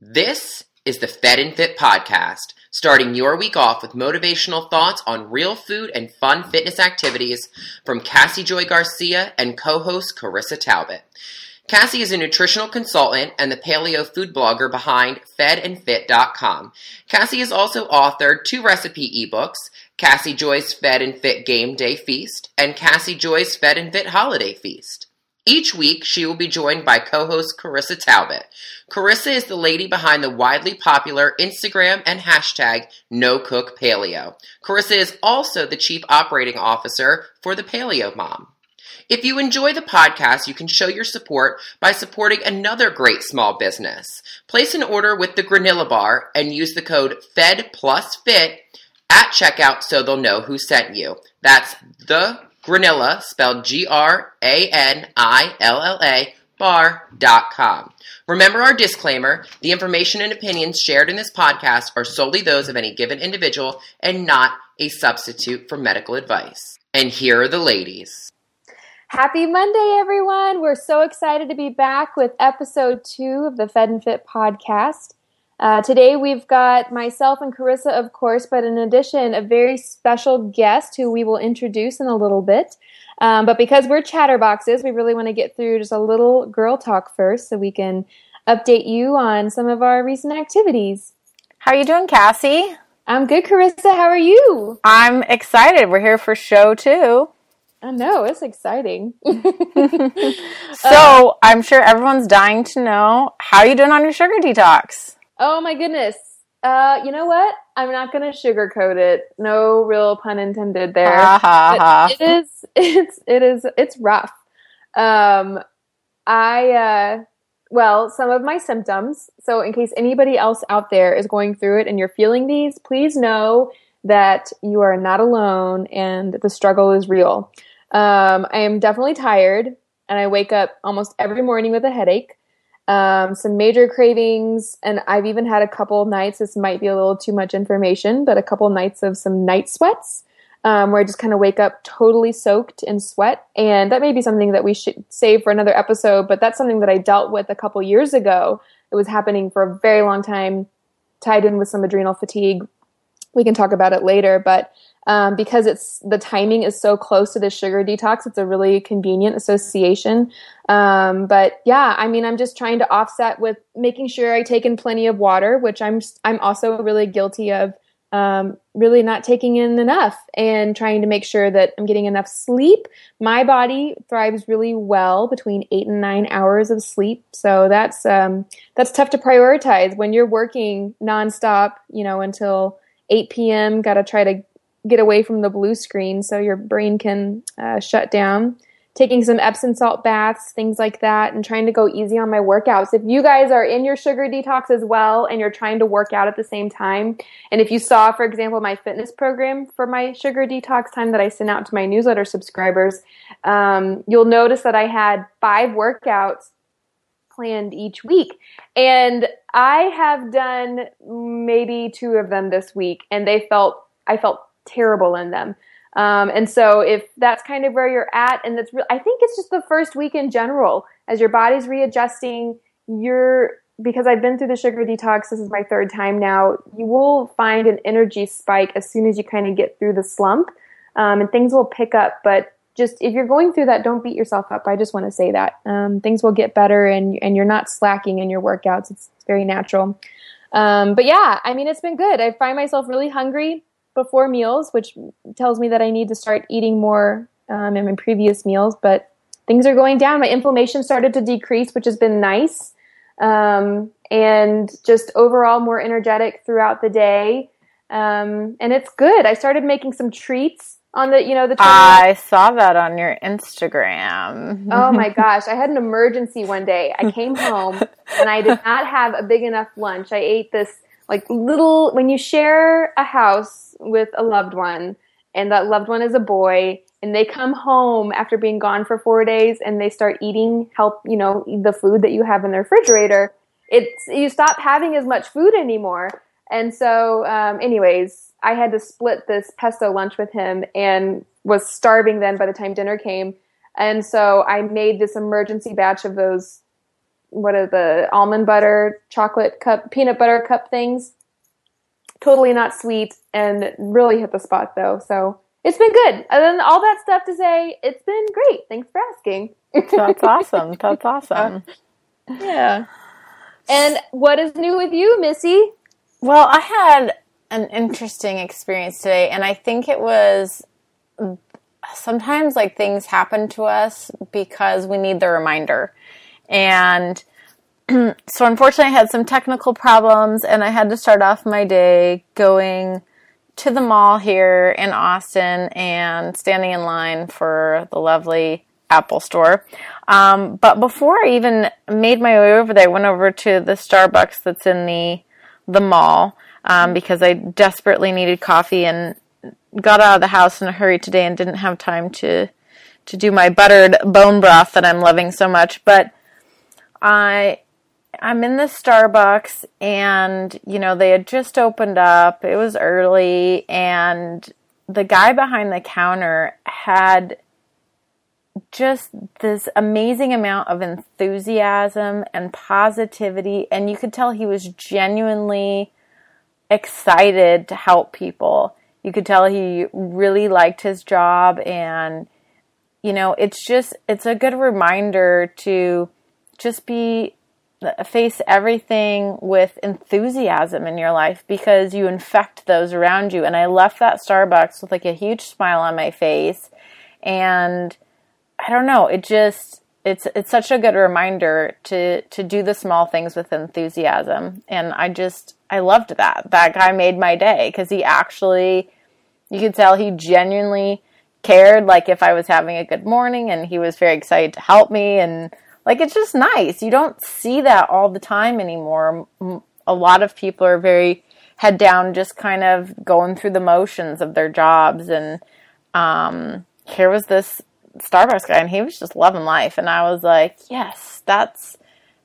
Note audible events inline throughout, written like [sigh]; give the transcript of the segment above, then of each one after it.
This is the Fed and Fit podcast, starting your week off with motivational thoughts on real food and fun fitness activities from Cassie Joy Garcia and co-host Carissa Talbot. Cassie is a nutritional consultant and the paleo food blogger behind fedandfit.com. Cassie has also authored two recipe ebooks, Cassie Joy's Fed and Fit Game Day Feast and Cassie Joy's Fed and Fit Holiday Feast. Each week, she will be joined by co-host Carissa Talbot. Carissa is the lady behind the widely popular Instagram and hashtag NoCookPaleo. Carissa is also the chief operating officer for the Paleo Mom. If you enjoy the podcast, you can show your support by supporting another great small business. Place an order with the Granilla Bar and use the code FED plus FIT at checkout so they'll know who sent you. That's the Granilla, spelled G-R-A-N-I-L-L-A, bar.com. Remember our disclaimer, the information and opinions shared in this podcast are solely those of any given individual and not a substitute for medical advice. And here are the ladies. Happy Monday, everyone. We're so excited to be back with episode two of the Fed and Fit podcast. Uh, today we've got myself and Carissa, of course, but in addition, a very special guest who we will introduce in a little bit. Um, but because we're chatterboxes, we really want to get through just a little girl talk first so we can update you on some of our recent activities. How are you doing, Cassie? I'm good, Carissa. How are you? I'm excited. We're here for show two. I know, it's exciting. [laughs] so I'm sure everyone's dying to know how are you doing on your sugar detox? Oh my goodness. Uh, you know what? I'm not going to sugarcoat it. No real pun intended there. Ha, ha, ha. It is. [laughs] It's. It is. It's rough. Um, I. Uh, well, some of my symptoms. So, in case anybody else out there is going through it and you're feeling these, please know that you are not alone and the struggle is real. Um, I am definitely tired, and I wake up almost every morning with a headache um, some major cravings, and I've even had a couple nights. This might be a little too much information, but a couple nights of some night sweats. Um, where I just kind of wake up totally soaked in sweat. And that may be something that we should save for another episode, but that's something that I dealt with a couple years ago. It was happening for a very long time, tied in with some adrenal fatigue. We can talk about it later, but um, because it's the timing is so close to the sugar detox. It's a really convenient association. Um, but yeah, I mean, I'm just trying to offset with making sure I take in plenty of water, which I'm I'm also really guilty of. Um, really not taking in enough and trying to make sure that I'm getting enough sleep. My body thrives really well between eight and nine hours of sleep, so that's um, that's tough to prioritize when you're working nonstop. You know, until 8 p.m. Got to try to get away from the blue screen so your brain can uh, shut down. Taking some Epsom salt baths, things like that, and trying to go easy on my workouts. If you guys are in your sugar detox as well and you're trying to work out at the same time, and if you saw, for example, my fitness program for my sugar detox time that I sent out to my newsletter subscribers, um, you'll notice that I had five workouts planned each week. And I have done maybe two of them this week, and they felt I felt terrible in them. Um, and so if that's kind of where you're at, and that's, re- I think it's just the first week in general, as your body's readjusting, you're, because I've been through the sugar detox, this is my third time now, you will find an energy spike as soon as you kind of get through the slump, um, and things will pick up. But just if you're going through that, don't beat yourself up. I just want to say that um, things will get better, and and you're not slacking in your workouts. It's, it's very natural. Um, but yeah, I mean, it's been good. I find myself really hungry before meals, which tells me that I need to start eating more um, in my previous meals. But things are going down. My inflammation started to decrease, which has been nice. Um, and just overall more energetic throughout the day. Um, and it's good. I started making some treats on the, you know, the. I saw that on your Instagram. oh my [laughs] gosh. I had an emergency one day. I came home and I did not have a big enough lunch. I ate this like little, when you share a house with a loved one and that loved one is a boy and they come home after being gone for four days and they start eating help you know the food that you have in the refrigerator it's you stop having as much food anymore. And so um, anyways i had to split this pesto lunch with him and was starving then by the time dinner came. And so i made this emergency batch of those what are the almond butter chocolate cup peanut butter cup things. Totally not sweet and really hit the spot though. So it's been good. And then all that stuff to say, it's been great. Thanks for asking. That's [laughs] awesome. That's awesome. yeah. And what is new with you, Missy? Well, I had an interesting experience today, and I think it was sometimes like things happen to us because we need the reminder. And [clears throat] so, unfortunately, I had some technical problems, and I had to start off my day going to the mall here in Austin and standing in line for the lovely Apple store. Um, but before I even made my way over there, I went over to the Starbucks that's in the the mall um, because I desperately needed coffee and got out of the house in a hurry today and didn't have time to to do my buttered bone broth that I'm loving so much. But I I'm in the Starbucks and you know they had just opened up. It was early and the guy behind the counter had just this amazing amount of enthusiasm and positivity and you could tell he was genuinely excited to help people. You could tell he really liked his job and you know, it's just it's a good reminder to just be uh, face everything with enthusiasm in your life because you infect those around you. And I left that Starbucks with like a huge smile on my face. And I don't know, it just it's it's such a good reminder to to do the small things with enthusiasm. And I just I loved that. That guy made my day cuz he actually you could tell he genuinely cared. Like if I was having a good morning and he was very excited to help me and like it's just nice. You don't see that all the time anymore. A lot of people are very head down just kind of going through the motions of their jobs and um here was this Starbucks guy and he was just loving life. And I was like, yes, that's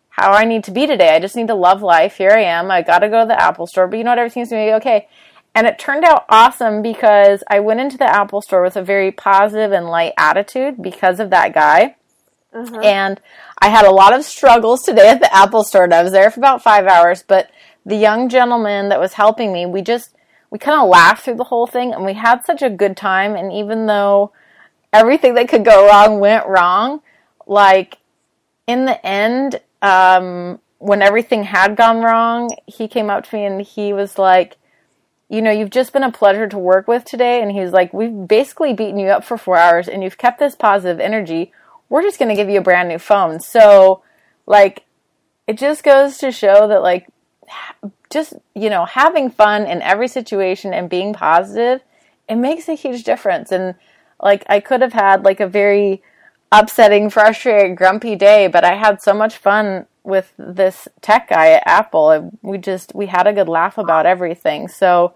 how I need to be today. I just need to love life. Here I am. I got to go to the Apple store, but you know what? Everything's going to be okay. And it turned out awesome because I went into the Apple store with a very positive and light attitude because of that guy. Uh-huh. And I had a lot of struggles today at the Apple store. I was there for about five hours, but the young gentleman that was helping me, we just, we kind of laughed through the whole thing and we had such a good time. And even though everything that could go wrong went wrong. Like in the end, um, when everything had gone wrong, he came up to me and he was like, you know, you've just been a pleasure to work with today. And he was like, we've basically beaten you up for four hours and you've kept this positive energy. We're just going to give you a brand new phone. So, like, it just goes to show that, like, just, you know, having fun in every situation and being positive, it makes a huge difference. And like I could have had like a very upsetting, [laughs] frustrated, grumpy day, but I had so much fun with this tech guy at Apple. We just we had a good laugh about everything. So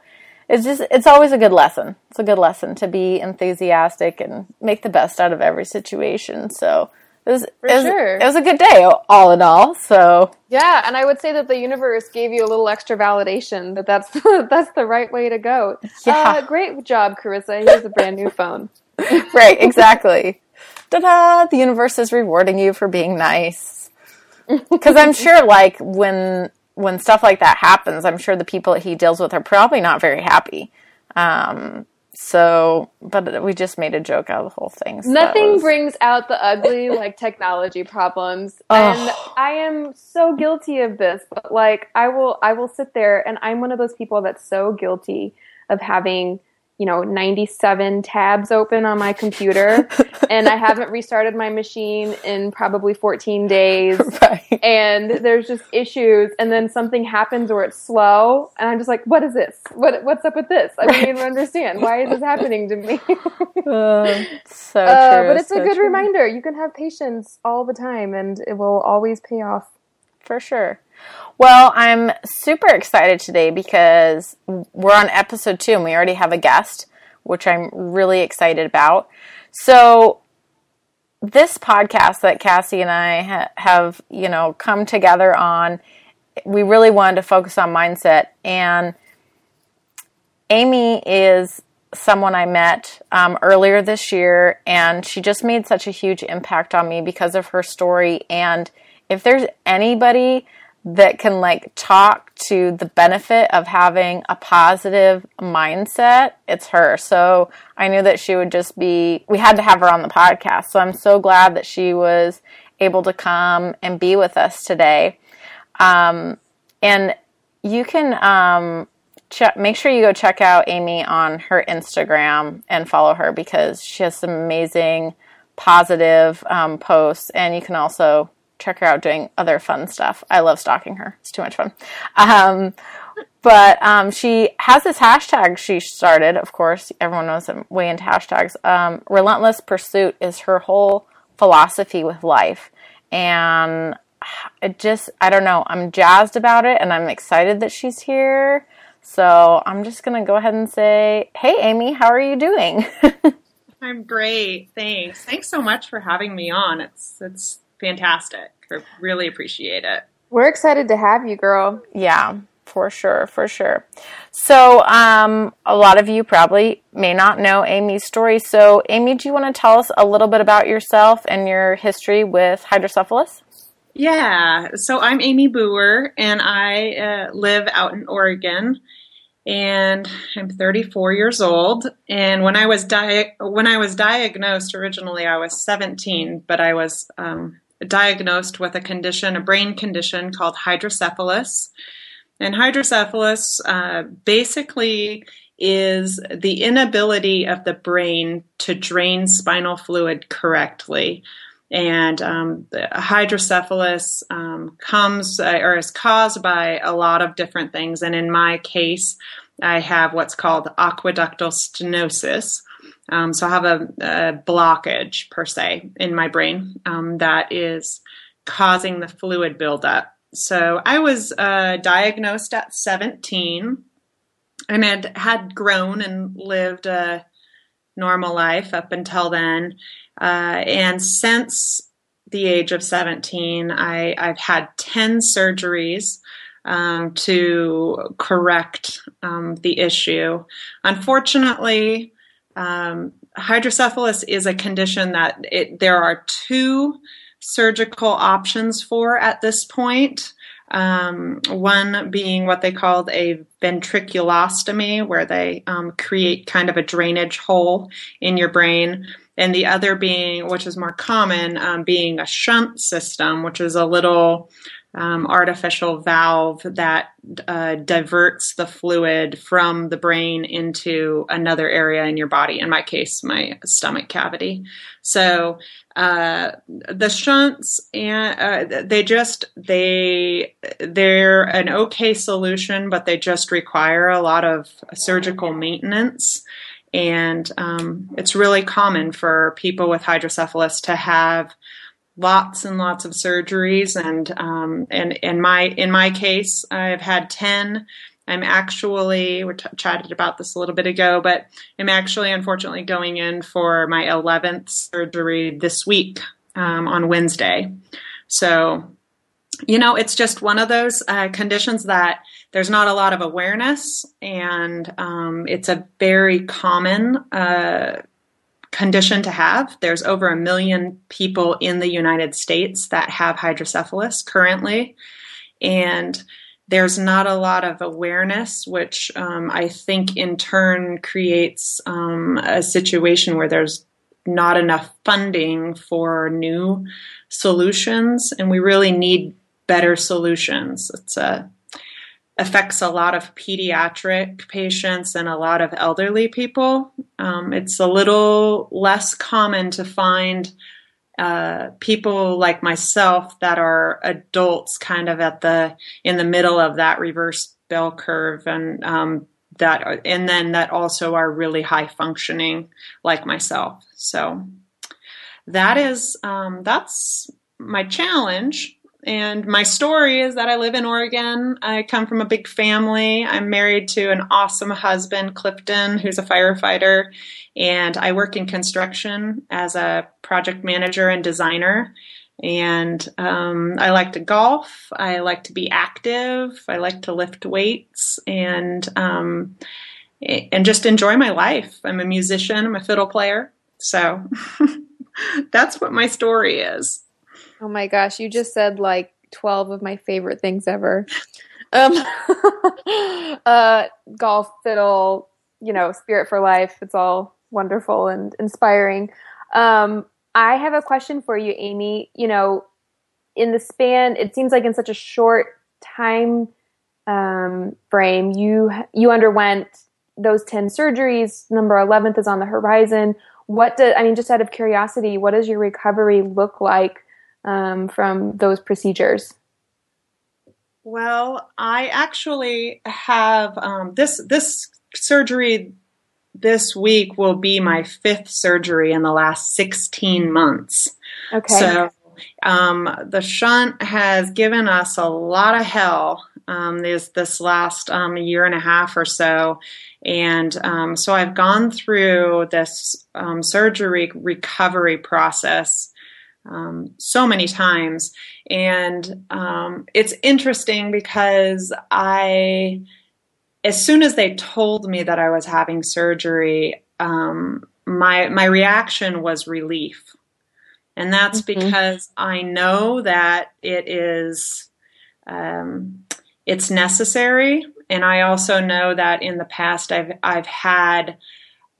it's just it's always a good lesson. It's a good lesson to be enthusiastic and make the best out of every situation. So it was, For it was, sure. it was a good day, all in all. So Yeah, and I would say that the universe gave you a little extra validation that that's [laughs] that's the right way to go. Yeah. Uh, great job, Carissa. Here's a brand new phone. [laughs] right, exactly. Ta-da! The universe is rewarding you for being nice. Because I'm sure, like when when stuff like that happens, I'm sure the people that he deals with are probably not very happy. Um, so, but we just made a joke out of the whole thing. so Nothing was- brings out the ugly [laughs] like technology problems. Oh. And I am so guilty of this, but like I will I will sit there and I'm one of those people that's so guilty of having you know 97 tabs open on my computer [laughs] and I haven't restarted my machine in probably 14 days [laughs] right. and there's just issues and then something happens or it's slow and I'm just like what is this what what's up with this I don't even understand why is this happening to me [laughs] Uh, so uh, true. but it's a good true. reminder. You can have patience all the time, and it will always pay off. For sure. Well, I'm super excited today because we're on episode two and we already have a guest, which I'm really excited about. So, this podcast that Cassie and I ha- have, you know, come together on, we really wanted to focus on mindset. And Amy is someone I met um, earlier this year, and she just made such a huge impact on me because of her story and if there's anybody that can like talk to the benefit of having a positive mindset, it's her. So I knew that she would just be, we had to have her on the podcast. So I'm so glad that she was able to come and be with us today. Um, and you can um, check, make sure you go check out Amy on her Instagram and follow her because she has some amazing positive um, posts. And you can also check her out doing other fun stuff. I love stalking her. It's too much fun. Um, but um, she has this hashtag she started. Of course, everyone knows I'm way into hashtags. Um, Relentless pursuit is her whole philosophy with life, and it just I don't know. I'm jazzed about it, and I'm excited that she's here. So I'm just gonna go ahead and say, "Hey, Amy, how are you doing?" [laughs] I'm great. Thanks. Thanks so much for having me on. It's it's fantastic. I really appreciate it. We're excited to have you, girl. Yeah, for sure, for sure. So, um, a lot of you probably may not know Amy's story. So, Amy, do you want to tell us a little bit about yourself and your history with hydrocephalus? Yeah, so I'm Amy Booher, and I uh, live out in Oregon, and I'm 34 years old. And when I was di- when I was diagnosed originally, I was 17, but I was um, diagnosed with a condition, a brain condition called hydrocephalus. And hydrocephalus uh, basically is the inability of the brain to drain spinal fluid correctly. And um, hydrocephalus um, comes uh, or is caused by a lot of different things. And in my case, I have what's called aqueductal stenosis, um, so I have a, a, blockage per se in my brain um, that is causing the fluid buildup. So I was uh, diagnosed at 17 and had had grown and lived a normal life up until then. Uh, and since the age of 17, I, have had 10 surgeries um, to correct um, the issue. Unfortunately, um, hydrocephalus is a condition that it, there are two surgical options for at this point. Um, one being what they called a ventriculostomy, where they um, create kind of a drainage hole in your brain, and the other being, which is more common, um, being a shunt system, which is a little um, artificial valve that uh, diverts the fluid from the brain into another area in your body. In my case, my stomach cavity. So uh, the shunts and uh, they just they they're an okay solution, but they just require a lot of surgical maintenance. And um, it's really common for people with hydrocephalus to have lots and lots of surgeries. And um, and in my in my case I've had 10 I'm actually we t- chatted about this a little bit ago but I'm actually unfortunately going in for my 11th surgery this week um, on Wednesday. So you know it's just one of those uh, conditions that there's not a lot of awareness and um, it's a very common uh, condition to have. There's over a million people in the United States that have hydrocephalus currently. And there's not a lot of awareness, which um, I think in turn creates um, a situation where there's not enough funding for new solutions, and we really need better solutions. It's a affects a lot of pediatric patients and a lot of elderly people. Um, it's a little less common to find uh, people like myself that are adults, kind of at the in the middle of that reverse bell curve, and um, that and then that also are really high functioning, like myself. So that is um, that's my challenge and my story is that I live in Oregon. I come from a big family. I'm married to an awesome husband, Clifton, who's a firefighter. And I work in construction as a project manager and designer. And um, I like to golf. I like to be active. I like to lift weights and um, and just enjoy my life. I'm a musician. I'm a fiddle player. So [laughs] that's what my story is. Oh my gosh, you just said like 12 of my favorite things ever. Um, [laughs] uh, golf, fiddle, you know, spirit for life. It's all wonderful and inspiring. Um, I have a question for you, Amy. You know, in the span, it seems like in such a short time um, frame, you you underwent those ten surgeries. Number eleventh is on the horizon. What did I mean? Just out of curiosity, what does your recovery look like um, from those procedures? Well, I actually have um, this this surgery this week will be my fifth surgery in the last 16 months. Okay. So um, the shunt has given us a lot of hell um, this this last um, year and a half or so, and um, so I've gone through this um, surgery recovery process. Um, so many times, and it's interesting because I as soon as they told me that I was having surgery, um, my my reaction was relief, and that's mm-hmm. because I know that it is um, it's necessary, and I also know that in the past I've I've had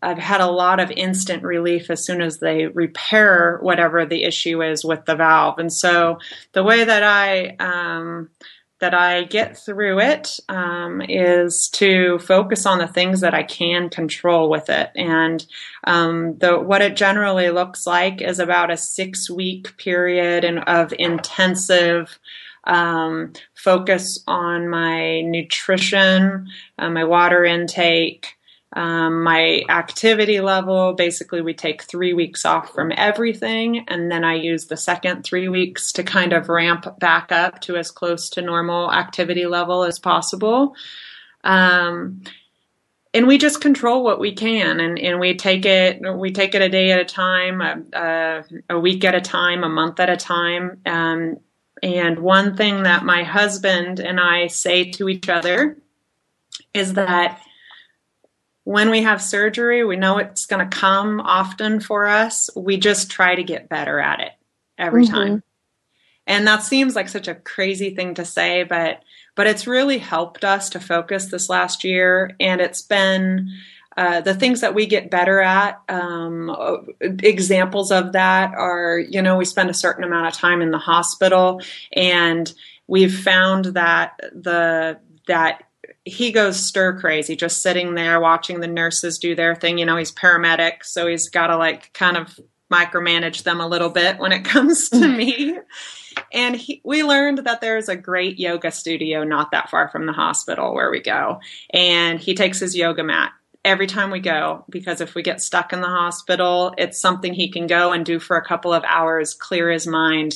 I've had a lot of instant relief as soon as they repair whatever the issue is with the valve, and so the way that I um, that I get through it um, is to focus on the things that I can control with it. And um, the, what it generally looks like is about a six week period in, of intensive um, focus on my nutrition, uh, my water intake, um, my activity level. Basically, we take three weeks off from everything, and then I use the second three weeks to kind of ramp back up to as close to normal activity level as possible. Um, and we just control what we can, and, and we take it we take it a day at a time, a, a week at a time, a month at a time. Um, and one thing that my husband and I say to each other is that when we have surgery, we know it's going to come often for us. We just try to get better at it every mm-hmm. time. And that seems like such a crazy thing to say, but but it's really helped us to focus this last year, and it's been uh, the things that we get better at. Um, examples of that are, you know, we spend a certain amount of time in the hospital, and we've found that the that he goes stir crazy just sitting there watching the nurses do their thing. You know, he's paramedic, so he's got to like kind of micromanage them a little bit when it [laughs] comes to mm. me. And he, we learned that there's a great yoga studio not that far from the hospital where we go. And he takes his yoga mat every time we go because if we get stuck in the hospital, it's something he can go and do for a couple of hours, clear his mind,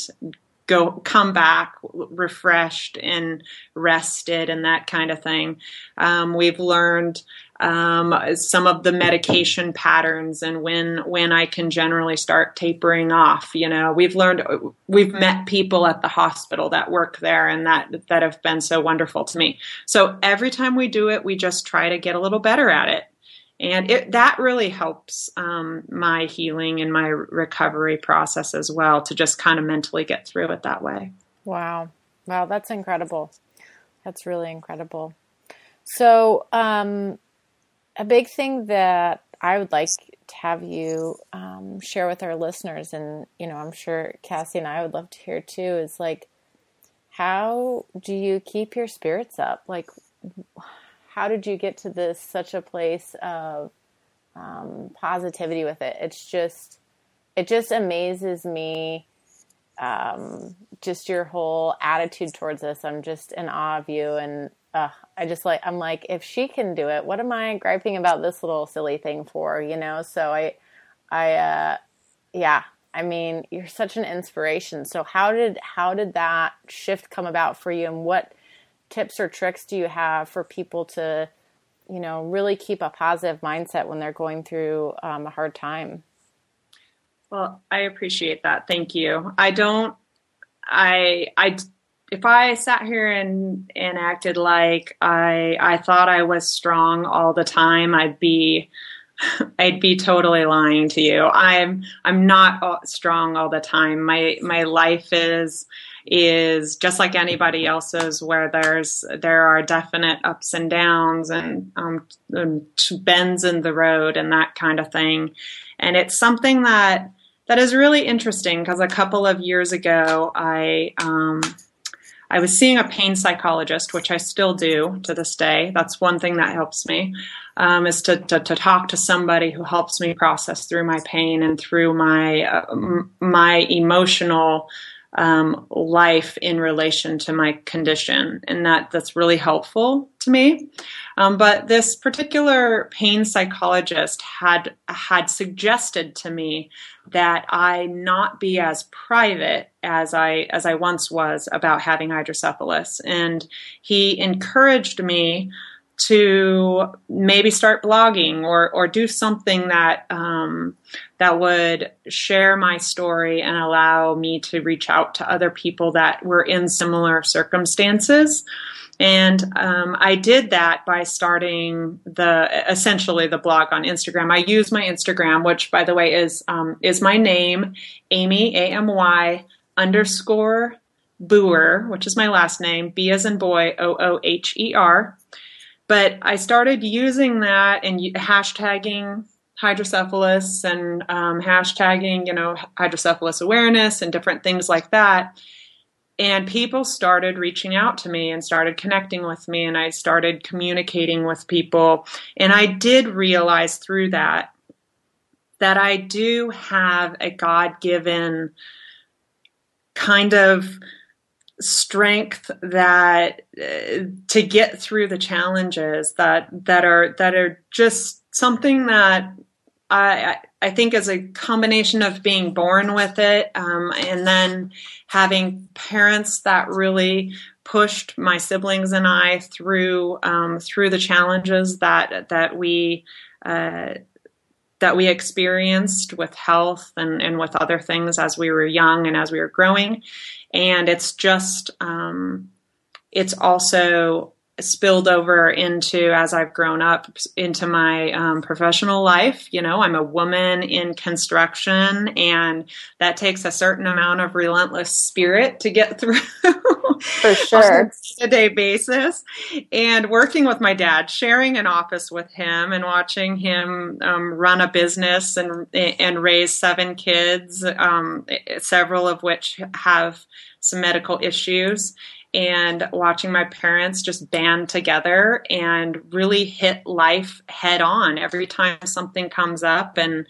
go come back refreshed and rested and that kind of thing. Um, we've learned um, some of the medication patterns and when when I can generally start tapering off. You know, we've learned we've met people at the hospital that work there and that that have been so wonderful to me. So every time we do it, we just try to get a little better at it and it, that really helps um, my healing and my recovery process as well to just kind of mentally get through it that way. Wow. Wow that's incredible. That's really incredible. So um, a big thing that i would like to have you um, share with our listeners and you know i'm sure cassie and i would love to hear too is like how do you keep your spirits up? Like how did you get to this such a place of um, positivity with it? It's just, it just amazes me. Um, just your whole attitude towards this. I'm just in awe of you. And uh, I just like, I'm like, if she can do it, what am I griping about this little silly thing for, you know? So I, I, uh, yeah, I mean, you're such an inspiration. So how did, how did that shift come about for you and what, tips or tricks do you have for people to, you know, really keep a positive mindset when they're going through um, a hard time? Well, I appreciate that. Thank you. I don't, I, I, if I sat here and, and acted like I, I thought I was strong all the time, I'd be, [laughs] I'd be totally lying to you. I'm I'm not strong all the time. My my life is is just like anybody else's, where there's there are definite ups and downs and, um, and bends in the road and that kind of thing. And it's something that that is really interesting because a couple of years ago, I um, I was seeing a pain psychologist, which I still do to this day. That's one thing that helps me, um, is to, to, to, talk to somebody who helps me process through my pain and through my uh, my emotional um, life in relation to my condition, and that that's really helpful to me. Um, but this particular pain psychologist had had suggested to me that I not be as private as I as I once was about having hydrocephalus, and he encouraged me to maybe start blogging or or do something that um, that would share my story and allow me to reach out to other people that were in similar circumstances. And um, I did that by starting the essentially the blog on Instagram. I use my Instagram, which by the way is um, is my name, Amy A M Y underscore Booher, which is my last name, B as in boy, O O H E R. But I started using that and hashtagging hydrocephalus and um, hashtagging, you know, hydrocephalus awareness and different things like that. And people started reaching out to me and started connecting with me, and I started communicating with people. And I did realize through that that I do have a God given kind of strength that uh, to get through the challenges that that are that are just something that I I think is a combination of being born with it um, and then having parents that really pushed my siblings and I through um, through the challenges that that we uh, that we experienced with health and, and with other things as we were young and as we were growing. And it's just um, it's also spilled over into as I've grown up into my um, professional life. You know, I'm a woman in construction, and that takes a certain amount of relentless spirit to get [laughs] through. For sure. a day basis. And working with my dad, sharing an office with him, and watching him um, run a business and and raise seven kids, um, several of which have some medical issues and watching my parents just band together and really hit life head on every time something comes up. And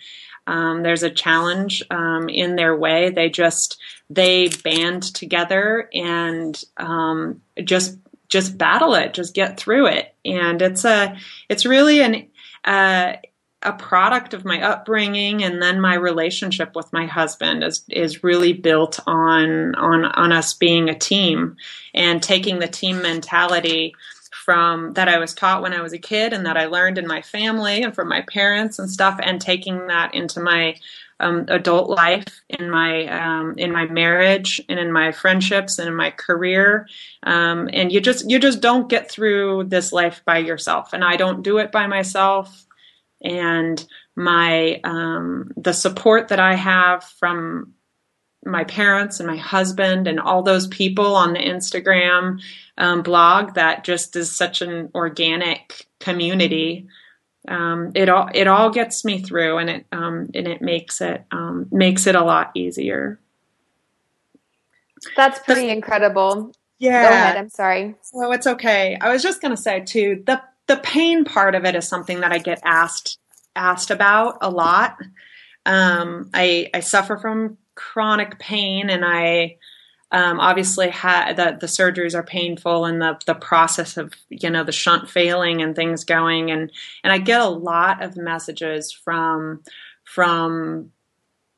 um, there's a challenge um, in their way. They just they band together and um, just just battle it just get through it. And it's a it's really an uh, a product of my upbringing and then my relationship with my husband is is really built on on on us being a team and taking the team mentality from that I was taught when I was a kid and that I learned in my family and from my parents and stuff and taking that into my um, adult life in my um, in my marriage and in my friendships and in my career. Um, and you just you just don't get through this life by yourself. And I don't do it by myself and my um, the support that I have from my parents and my husband and all those people on the Instagram um, blog that just is such an organic community. Um, it all it all gets me through, and it um, and it makes it um, makes it a lot easier. That's pretty incredible. Yeah. Go ahead. I'm sorry. So it's okay. I was just going to say too the the pain part of it is something that I get asked asked about a lot. Um, I I suffer from chronic pain, and I um, obviously had the the surgeries are painful, and the the process of you know the shunt failing and things going, and and I get a lot of messages from from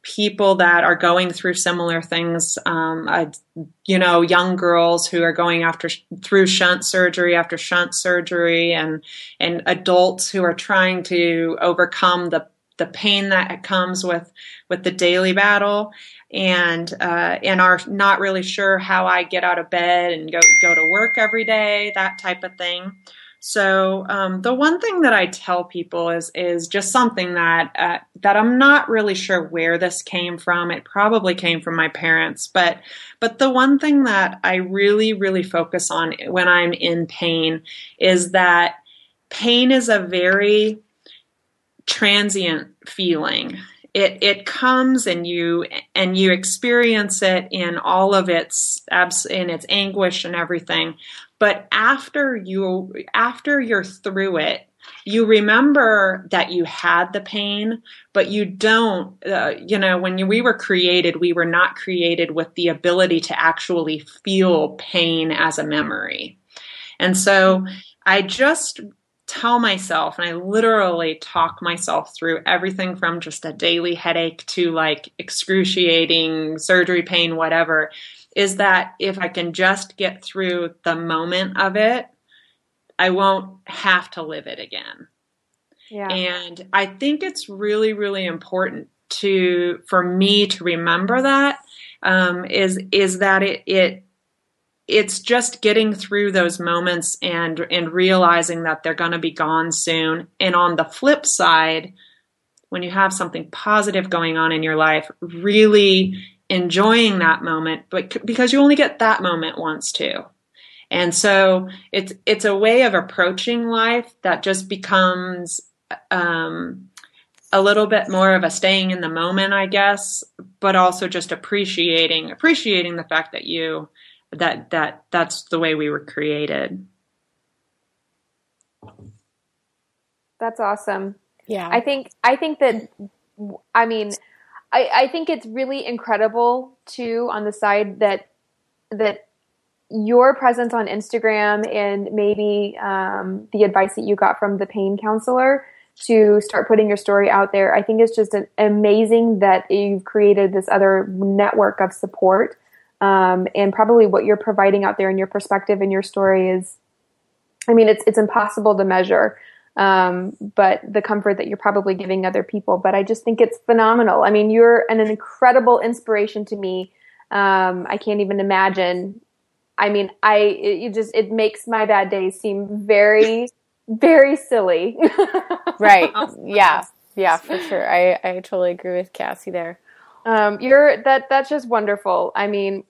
people that are going through similar things. Um, I, you know, young girls who are going after through shunt surgery after shunt surgery, and and adults who are trying to overcome the the pain that comes with with the daily battle, and uh, and are not really sure how I get out of bed and go go to work every day, that type of thing. So um, the one thing that I tell people is is just something that uh, that I'm not really sure where this came from. It probably came from my parents, but but the one thing that I really really focus on when I'm in pain is that pain is a very transient feeling. It it comes and you and you experience it in all of its abs in its anguish and everything. But after you after you're through it, you remember that you had the pain, but you don't, uh, you know, when you, we were created, we were not created with the ability to actually feel pain as a memory. And so I just tell myself, and I literally talk myself through everything from just a daily headache to like excruciating surgery pain, whatever, is that if I can just get through the moment of it, I won't have to live it again. Yeah. And I think it's really, really important to for me to remember that um, is is that it it it's just getting through those moments and and realizing that they're going to be gone soon. And on the flip side, when you have something positive going on in your life, really enjoying that moment, but because you only get that moment once too. And so it's it's a way of approaching life that just becomes um, a little bit more of a staying in the moment, I guess, but also just appreciating appreciating the fact that you that that that's the way we were created. That's awesome. Yeah. I think I think that I mean I, I think it's really incredible too on the side that that your presence on Instagram and maybe um, the advice that you got from the pain counselor to start putting your story out there. I think it's just an, amazing that you've created this other network of support um, and probably what you're providing out there in your perspective and your story is, I mean, it's it's impossible to measure. Um, but the comfort that you're probably giving other people. But I just think it's phenomenal. I mean, you're an, an incredible inspiration to me. Um, I can't even imagine. I mean, I it, it just it makes my bad days seem very, very silly. [laughs] right? Yeah, yeah, for sure. I I totally agree with Cassie there. Um, you're that that's just wonderful. I mean,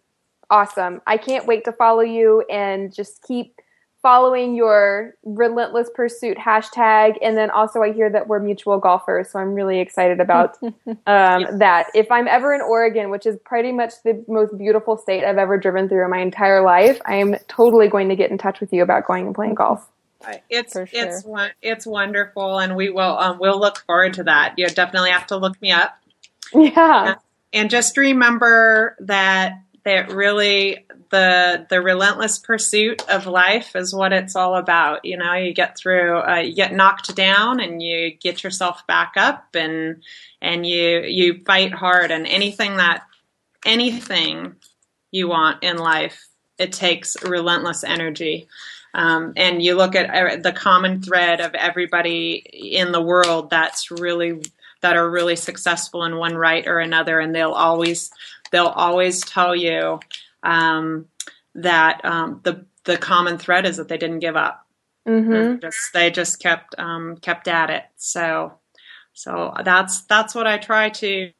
awesome. I can't wait to follow you and just keep following your relentless pursuit hashtag. And then also, I hear that we're mutual golfers, so I'm really excited about [laughs] um, that. If I'm ever in Oregon, which is pretty much the most beautiful state I've ever driven through in my entire life, I am totally going to get in touch with you about going and playing golf. It's sure. it's it's wonderful, and we will um, we'll look forward to that. You definitely have to look me up. [laughs] Yeah, and just remember that that really the the relentless pursuit of life is what it's all about. You know, you get through, uh, you get knocked down, and you get yourself back up, and and you you fight hard, and anything that anything you want in life, it takes relentless energy. Um, and you look at uh, the common thread of everybody in the world that's really that are really successful in one right or another, and they'll always they'll always tell you um, that um, the the common thread is that they didn't give up. Mm-hmm. Just, they just kept um, kept at it. So so that's that's what I try to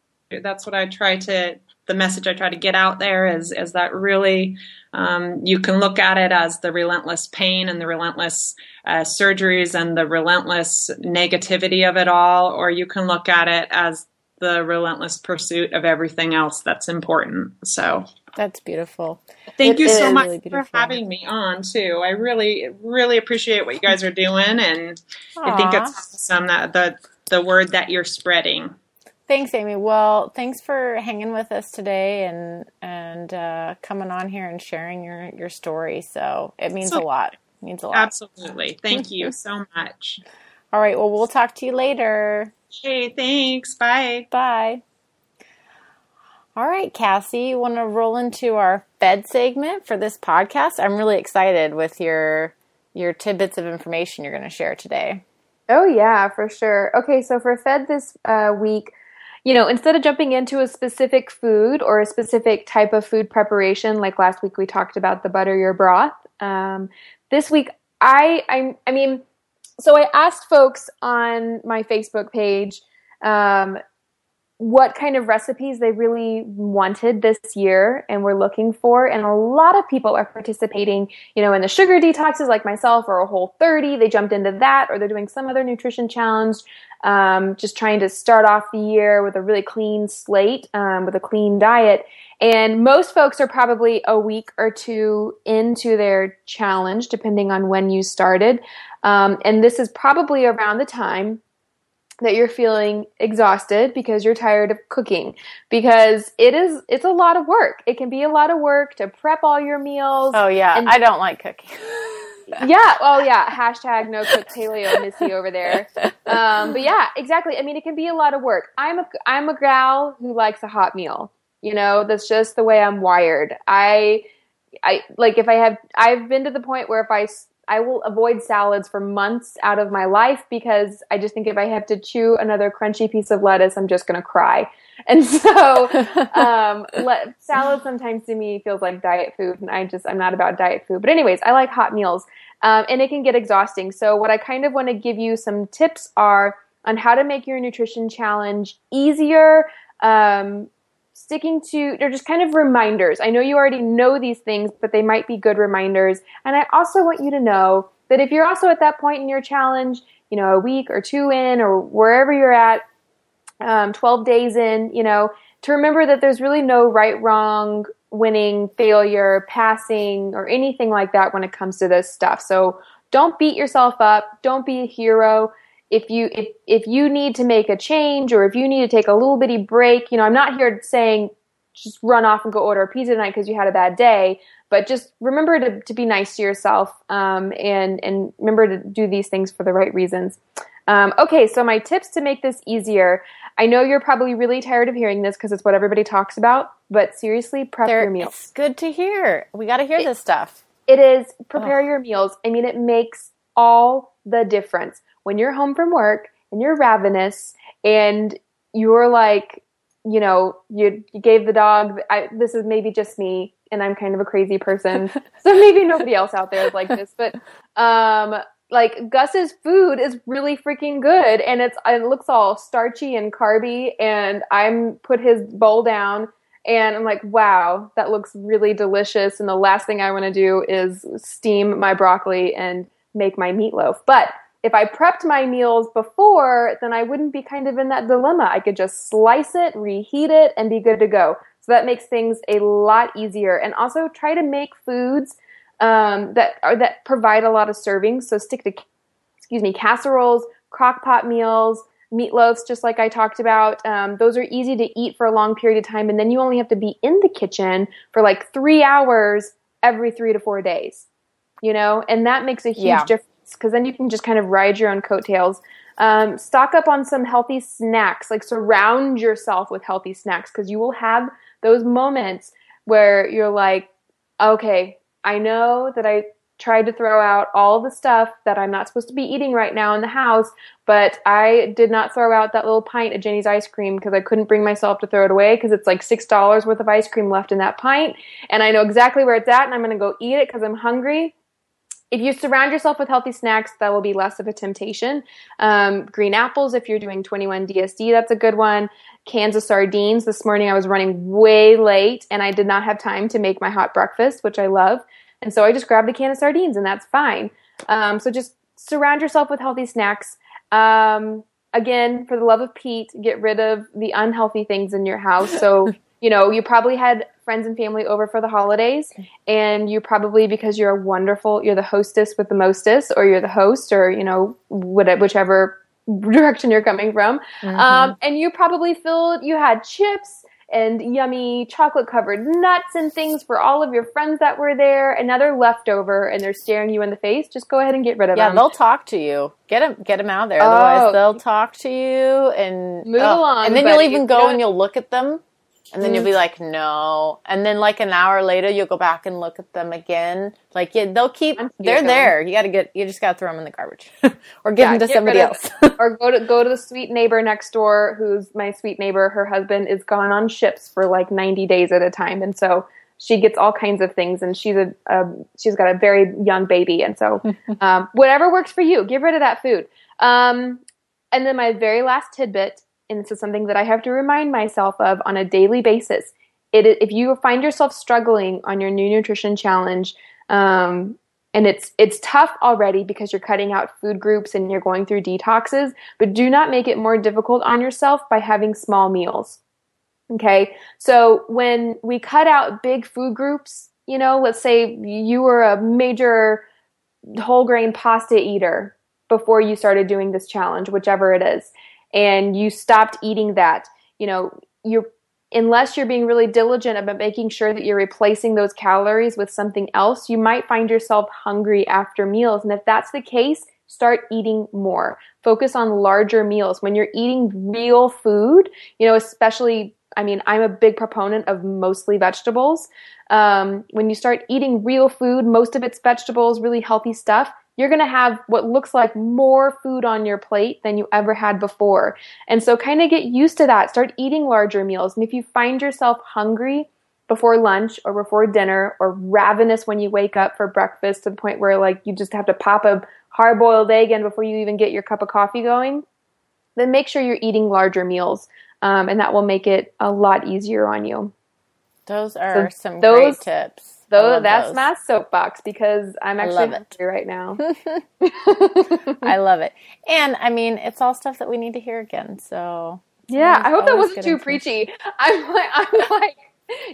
that's what I try to the message I try to get out there is is that really um, you can look at it as the relentless pain and the relentless uh, surgeries and the relentless negativity of it all, or you can look at it as the relentless pursuit of everything else that's important. So that's beautiful. Thank it you so much really for having me on too. I really, really appreciate what you guys are doing, and Aww. I think it's awesome that the the word that you're spreading. Thanks, Amy. Well, thanks for hanging with us today and and uh, coming on here and sharing your your story. So it means so, a lot. It means a lot. Absolutely. Thank you [laughs] so much. All right. Well, we'll talk to you later. Okay. Thanks. Bye. Bye. All right, Cassie, you want to roll into our Fed segment for this podcast? I'm really excited with your your tidbits of information you're going to share today. Oh yeah, for sure. Okay, so for Fed this uh, week, you know, instead of jumping into a specific food or a specific type of food preparation, like last week we talked about the butter your broth. Um, this week I I I mean, so I asked folks on my Facebook page um, what kind of recipes they really wanted this year and were looking for. And a lot of people are participating, you know, in the sugar detoxes like myself or a whole 30. They jumped into that or they're doing some other nutrition challenge, um, just trying to start off the year with a really clean slate, um, with a clean diet. And most folks are probably a week or two into their challenge, depending on when you started. Um, and this is probably around the time that you're feeling exhausted because you're tired of cooking. Because it is it's a lot of work. It can be a lot of work to prep all your meals. Oh yeah. And, i don't like cooking. [laughs] Yeah. Oh yeah. Hashtag no cook. Paleo missy over there. Um, but yeah exactly. I mean it can be a lot of work. I'm a i'm a gal who likes a hot meal. You know that's just the way i'm wired. I i like if i have i've been to the point where if i I will avoid salads for months out of my life because I just think if I have to chew another crunchy piece of lettuce, I'm just going to cry. [laughs] And so, [laughs] um, le- salad sometimes to me feels like diet food, and I just I'm not about diet food. But anyways, I like hot meals, um, and it can get exhausting. So what I kind of want to give you some tips are on how to make your nutrition challenge easier. Um, sticking to they're just kind of reminders. I know you already know these things, but they might be good reminders. And I also want you to know that if you're also at that point in your challenge, you know, a week or two in or wherever you're at, um, 12 days in, you know, to remember that there's really no right, wrong, winning, failure, passing, or anything like that when it comes to this stuff. So don't beat yourself up. Don't be a hero if you if if you need to make a change or if you need to take a little bitty break, you know, I'm not here saying just run off and go order a pizza tonight because you had a bad day, but just remember to, to be nice to yourself um, and and remember to do these things for the right reasons. Um, okay, so my tips to make this easier. I know you're probably really tired of hearing this because it's what everybody talks about, but seriously, prep They're, your meals. It's good to hear. We got to hear it, this stuff. It is prepare oh. your meals. I mean, it makes all the difference when you're home from work and you're ravenous and you're like, you know, you, you gave the dog, I, this is maybe just me and I'm kind of a crazy person. [laughs] so maybe nobody else out there is like this, but, um, like Gus's food is really freaking good and it's, it looks all starchy and carby and I'm put his bowl down and I'm like, wow, that looks really delicious. And the last thing I want to do is steam my broccoli and make my meatloaf. But if I prepped my meals before, then I wouldn't be kind of in that dilemma. I could just slice it, reheat it, and be good to go. So that makes things a lot easier. And also try to make foods um, that are that provide a lot of servings. So stick to, excuse me, casseroles, crock pot meals, meatloaves, just like I talked about. Um, those are easy to eat for a long period of time, and then you only have to be in the kitchen for like three hours every three to four days. You know, and that makes a huge yeah. difference because then you can just kind of ride your own coattails. Um, stock up on some healthy snacks, like surround yourself with healthy snacks because you will have those moments where you're like, okay, I know that I tried to throw out all the stuff that I'm not supposed to be eating right now in the house, but I did not throw out that little pint of Jeni's ice cream because I couldn't bring myself to throw it away because it's like $6 worth of ice cream left in that pint. And I know exactly where it's at and I'm going to go eat it because I'm hungry if you surround yourself with healthy snacks, that will be less of a temptation. Um, green apples, if you're doing 21 DSD, that's a good one. Cans of sardines. This morning I was running way late and I did not have time to make my hot breakfast, which I love. And so I just grabbed a can of sardines and that's fine. Um, so just surround yourself with healthy snacks. Um, again, for the love of Pete, get rid of the unhealthy things in your house. So, [laughs] you know, you probably had friends and family over for the holidays and you probably because you're a wonderful you're the hostess with the mostest or you're the host or you know whichever direction you're coming from mm-hmm. um, and you probably filled you had chips and yummy chocolate covered nuts and things for all of your friends that were there Another leftover and they're staring you in the face. Just go ahead and get rid of yeah, them. yeah they'll talk to you. Get them get them out there. Oh. otherwise they'll talk to you and move oh, along and then you'll even go and you'll look at them and then you'll be mm. like, no. And then like an hour later, you'll go back and look at them again. Like yeah, they'll keep, they're there. You gotta get, you just gotta throw them in the garbage [laughs] or give yeah, them to somebody else. [laughs] [laughs] or go to, go to the sweet neighbor next door who's my sweet neighbor. Her husband is gone on ships for like 90 days at a time. And so she gets all kinds of things, and she's a, a she's got a very young baby, and so um, whatever works for you, get rid of that food. Um, and then my very last tidbit, and this is something that I have to remind myself of on a daily basis. It, if you find yourself struggling on your new nutrition challenge, um, and it's it's tough already because you're cutting out food groups and you're going through detoxes but do not make it more difficult on yourself by having small meals okay so when we cut out big food groups you know let's say you were a major whole grain pasta eater before you started doing this challenge whichever it is and you stopped eating that you know you're unless you're being really diligent about making sure that you're replacing those calories with something else, you might find yourself hungry after meals. And if that's the case, start eating more. Focus on larger meals. When you're eating real food, you know, especially, I mean, I'm a big proponent of mostly vegetables. Um, when you start eating real food, most of it's vegetables, really healthy stuff, you're going to have what looks like more food on your plate than you ever had before. And so kind of get used to that. Start eating larger meals. And if you find yourself hungry before lunch or before dinner or ravenous when you wake up for breakfast to the point where like you just have to pop a hard boiled egg in before you even get your cup of coffee going, then make sure you're eating larger meals. Um, and that will make it a lot easier on you. Those are so some those, great tips Though that's those. my soapbox because I'm actually hungry right now. [laughs] [laughs] I love it, and I mean it's all stuff that we need to hear again. So yeah, I hope that wasn't too preachy. I'm like, [laughs] I'm like,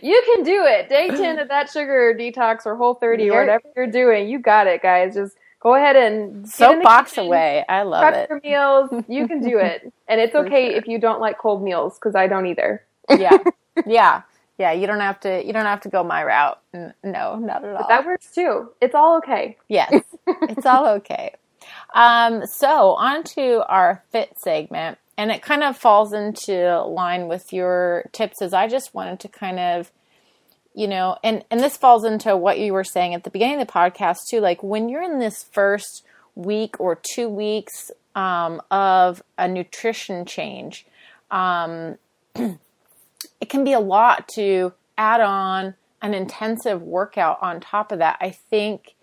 you can do it. Day ten of that sugar detox or Whole 30 you're, or whatever you're doing, you got it, guys. Just go ahead and soapbox away. I love prep it. Your meals, you can do it, and it's okay sure. if you don't like cold meals because I don't either. Yeah, yeah yeah, you don't have to you don't have to go my route. No, not at all. But that works too. It's all okay. Yes. [laughs] it's all okay. Um, so on to our fit segment. And it kind of falls into line with your tips as I just wanted to kind of you know, and and this falls into what you were saying at the beginning of the podcast too. Like when you're in this first week or two weeks um, of a nutrition change, um, [clears throat] it can be a lot to add on an intensive workout on top of that. I think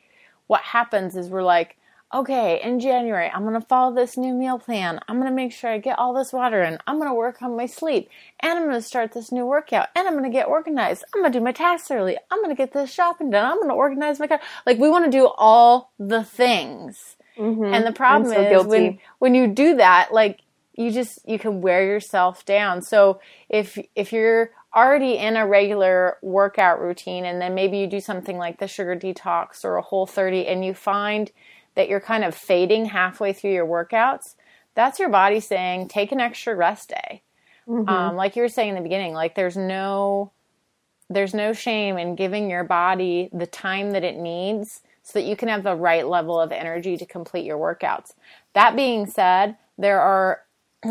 what happens is we're like, okay, in January, I'm going to follow this new meal plan. I'm going to make sure I get all this water in. I'm going to work on my sleep. And I'm going to start this new workout. And I'm going to get organized. I'm going to do my tasks early. I'm going to get this shopping done. I'm going to organize my car. Like, we want to do all the things. Mm-hmm. And the problem so is guilty. when, when you do that, like, you just you can wear yourself down. So if if you're already in a regular workout routine and then maybe you do something like the sugar detox or a whole 30 and you find that you're kind of fading halfway through your workouts, that's your body saying take an extra rest day. Mm-hmm. Um, like you were saying in the beginning, like there's no there's no shame in giving your body the time that it needs so that you can have the right level of energy to complete your workouts. That being said, there are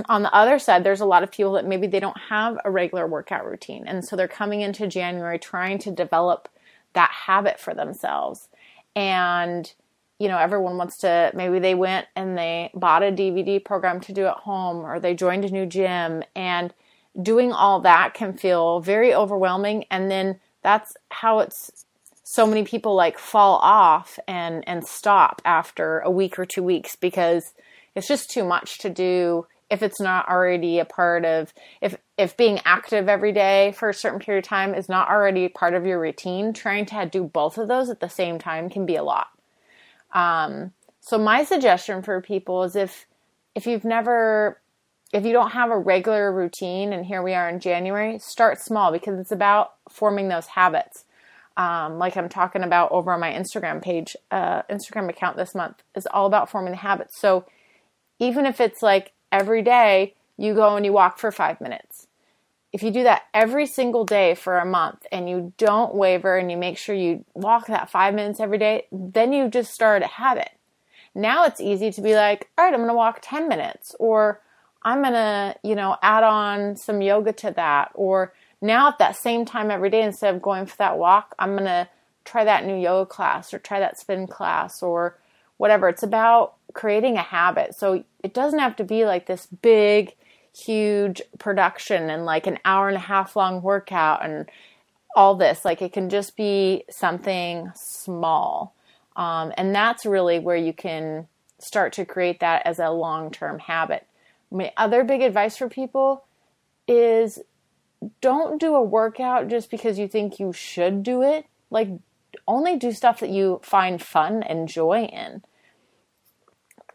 on the other side, there's a lot of people that maybe they don't have a regular workout routine. And so they're coming into January trying to develop that habit for themselves. And, you know, everyone wants to, maybe they went and they bought a DVD program to do at home or they joined a new gym. And doing all that can feel very overwhelming. And then that's how it's so many people like fall off and, and stop after a week or two weeks because it's just too much to do if it's not already a part of if if being active every day for a certain period of time is not already part of your routine trying to do both of those at the same time can be a lot. Um, so my suggestion for people is if if you've never if you don't have a regular routine and here we are in january start small because it's about forming those habits. Um, like i'm talking about over on my instagram page uh, instagram account this month is all about forming the habits. So even if it's like every day you go and you walk for five minutes. If you do that every single day for a month and you don't waver and you make sure you walk that five minutes every day, then you just start a habit. Now it's easy to be like, all right, I'm going to walk 10 minutes or I'm going to, you know, add on some yoga to that. Or now at that same time every day, instead of going for that walk, I'm going to try that new yoga class or try that spin class or whatever. It's about creating a habit. So it doesn't have to be like this big, huge production and like an hour and a half long workout and all this. Like it can just be something small. Um, and that's really where you can start to create that as a long term habit. My other big advice for people is don't do a workout just because you think you should do it. Like, only do stuff that you find fun and joy in.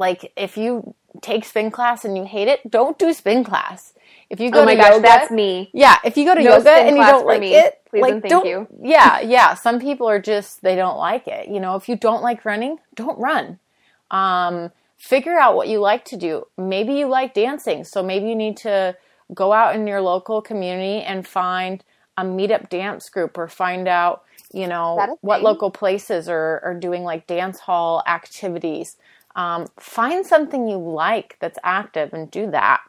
Like, if you take spin class and you hate it, don't do spin class. If you go oh my to gosh, yoga, that's me. yeah, if you go to No yoga and you don't like me. it, Please like and thank don't, you. Yeah, yeah. Some people are just they don't like it. You know, if you don't like running, don't run. Um, figure out what you like to do. Maybe you like dancing, so maybe you need to go out in your local community and find a meetup dance group or find out, you know, what local places are, are doing like dance hall activities. Um, find something you like that's active and do that.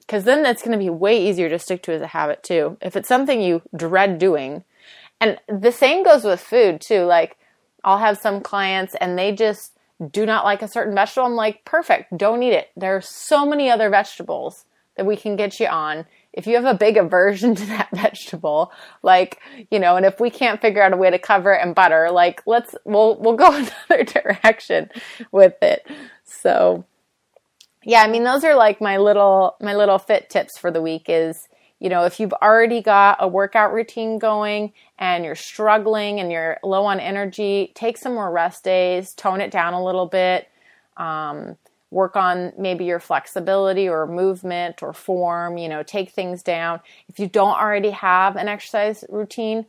Because then that's going to be way easier to stick to as a habit too. If it's something you dread doing, and the same goes with food too. Like, I'll have some clients and they just do not like a certain vegetable. I'm like, perfect, don't eat it. There are so many other vegetables that we can get you on. If you have a big aversion [laughs] to that vegetable, like, you know, and if we can't figure out a way to cover it in butter, like, let's, we'll, we'll go [laughs] another direction with it. So, yeah, I mean, those are like my little, my little fit tips for the week is, you know, if you've already got a workout routine going and you're struggling and you're low on energy, take some more rest days, tone it down a little bit, um, work on maybe your flexibility or movement or form, you know, take things down. If you don't already have an exercise routine,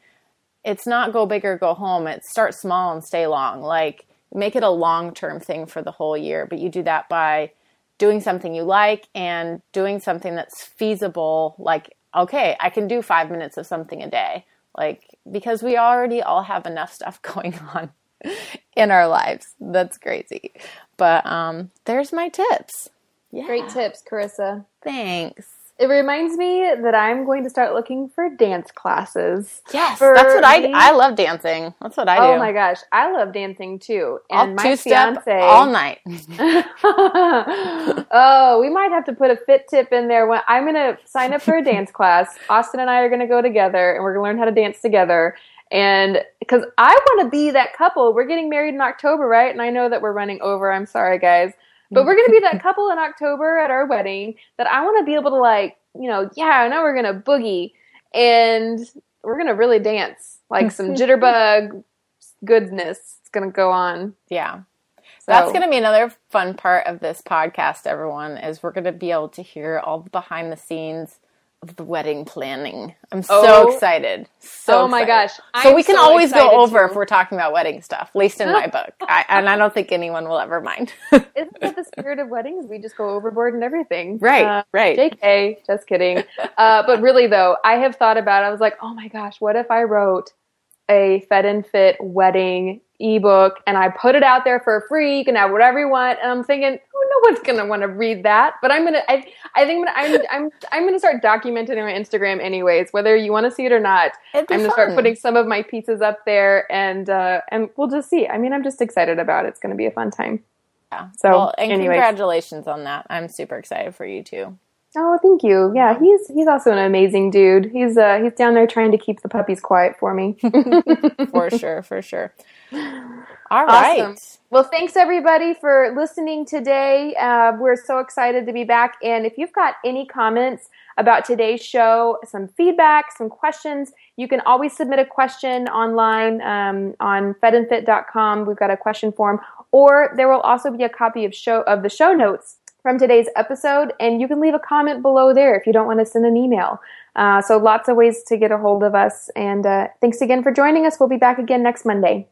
it's not go big or go home. It's start small and stay long. Like, make it a long term thing for the whole year, but you do that by doing something you like and doing something that's feasible like okay i can do five minutes of something a day like because we already all have enough stuff [laughs] going on in our lives that's crazy but um there's my tips yeah Great tips, Carissa. thanks It reminds me that I'm going to start looking for dance classes. yes that's what i i love dancing that's what i do Oh my gosh, I love dancing too. i'll And my fiance, [laughs] all night [laughs] oh, we might have to put a fit tip in there. When I'm going to sign up for a dance [laughs] class, Austin and I are going to go together, and we're going to learn how to dance together. And because I want to be that couple, we're getting married in October, right? And I know that we're running over. I'm sorry, guys, but we're going to be that couple in October at our wedding that I want to be able to like, you know, yeah, I know we're going to boogie, and we're going to really dance like some [laughs] jitterbug goodness. It's going to go on. yeah So, That's going to be another fun part of this podcast, everyone, is we're going to be able to hear all the behind the scenes the wedding planning. I'm so Oh. exciid. So oh my excited. gosh. So I'm we can so always go over too. if we're talking about wedding stuff, at least in my book. [laughs] I, and I don't think anyone will ever mind. Isn't that the spirit of weddings? We just go overboard and everything. right, Uh, right. JK, just kidding. Uh, but really though, I have thought about it. I was like, oh my gosh, what if I wrote a Fed and Fit wedding ebook and I put it out there for free? You can have whatever you want. And I'm thinking, no one's gonna want to read that. But I'm gonna, I, I think I'm, gonna, I'm, I'm, I'm gonna start documenting on Instagram anyways, whether you want to see it or not. I'm gonna start putting some of my pieces up there, and uh, and we'll just see. I mean, I'm just excited about it. It's gonna be a fun time. Yeah. So, well, and anyways. congratulations on that. I'm super excited for you too. Oh, thank you. Yeah, he's he's also an amazing dude. He's uh he's down there trying to keep the puppies quiet for me. [laughs] For sure, for sure. All right. Awesome. Well, thanks everybody for listening today. Uh, we're so excited to be back. And if you've got any comments about today's show, some feedback, some questions, you can always submit a question online um, on fedandfit.com. We've got a question form, or there will also be a copy of show of the show notes from today's episode, and you can leave a comment below there if you don't want to send an email. Uh, so lots of ways to get a hold of us. And uh, thanks again for joining us. We'll be back again next Monday.